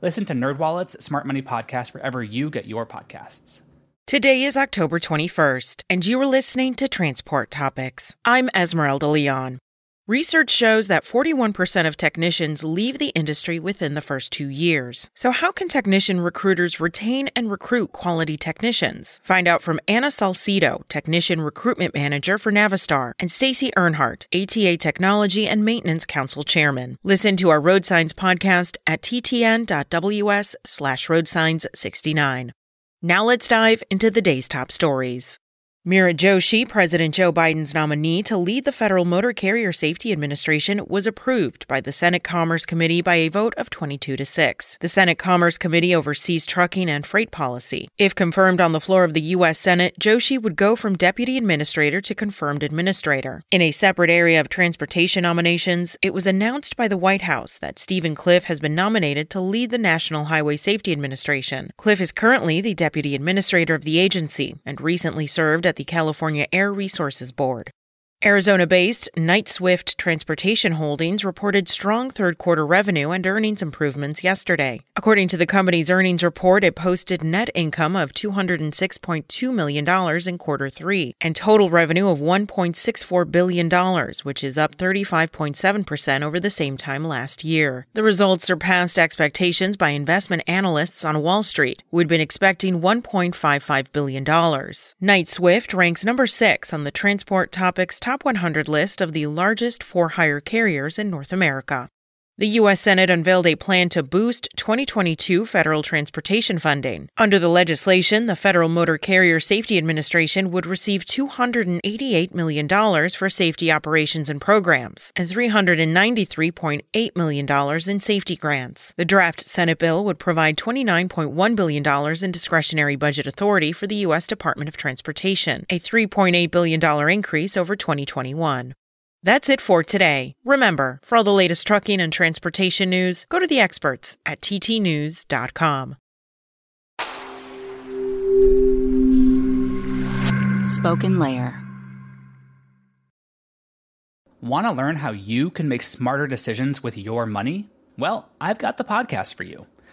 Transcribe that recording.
Listen to NerdWallet's Smart Money Podcast wherever you get your podcasts. Today is October 21st, and you are listening to Transport Topics. I'm Esmeralda Leon. Research shows that 41% of technicians leave the industry within the first two years. So, how can technician recruiters retain and recruit quality technicians? Find out from Anna Salcido, Technician Recruitment Manager for Navistar, and Stacy Earnhardt, ATA Technology and Maintenance Council Chairman. Listen to our Road Signs podcast at ttn.ws slash roadsigns69. Now let's dive into the day's top stories. Meera Joshi, President Joe Biden's nominee to lead the Federal Motor Carrier Safety Administration, was approved by the Senate Commerce Committee by a vote of 22 to 6. The Senate Commerce Committee oversees trucking and freight policy. If confirmed on the floor of the U.S. Senate, Joshi would go from deputy administrator to confirmed administrator. In a separate area of transportation nominations, it was announced by the White House that Steven Cliff has been nominated to lead the National Highway Safety Administration. Cliff is currently the deputy administrator of the agency and recently served at the California Air Resources Board. Arizona based Knight Swift Transportation Holdings reported strong third quarter revenue and earnings improvements yesterday. According to the company's earnings report, it posted net income of $206.2 million in quarter three and total revenue of $1.64 billion, which is up 35.7% over the same time last year. The results surpassed expectations by investment analysts on Wall Street, who had been expecting $1.55 billion. Knight Swift ranks number six on the Transport Topics top 100 list of the largest for hire carriers in North America. The U.S. Senate unveiled a plan to boost 2022 federal transportation funding. Under the legislation, the Federal Motor Carrier Safety Administration would receive $288 million for safety operations and programs and $393.8 million in safety grants. The draft Senate bill would provide $29.1 billion in discretionary budget authority for the U.S. Department of Transportation, a $3.8 billion increase over 2021. That's it for today. Remember, for all the latest trucking and transportation news, go to the experts at ttnews.com. Spoken Layer. Want to learn how you can make smarter decisions with your money? Well, I've got the podcast for you.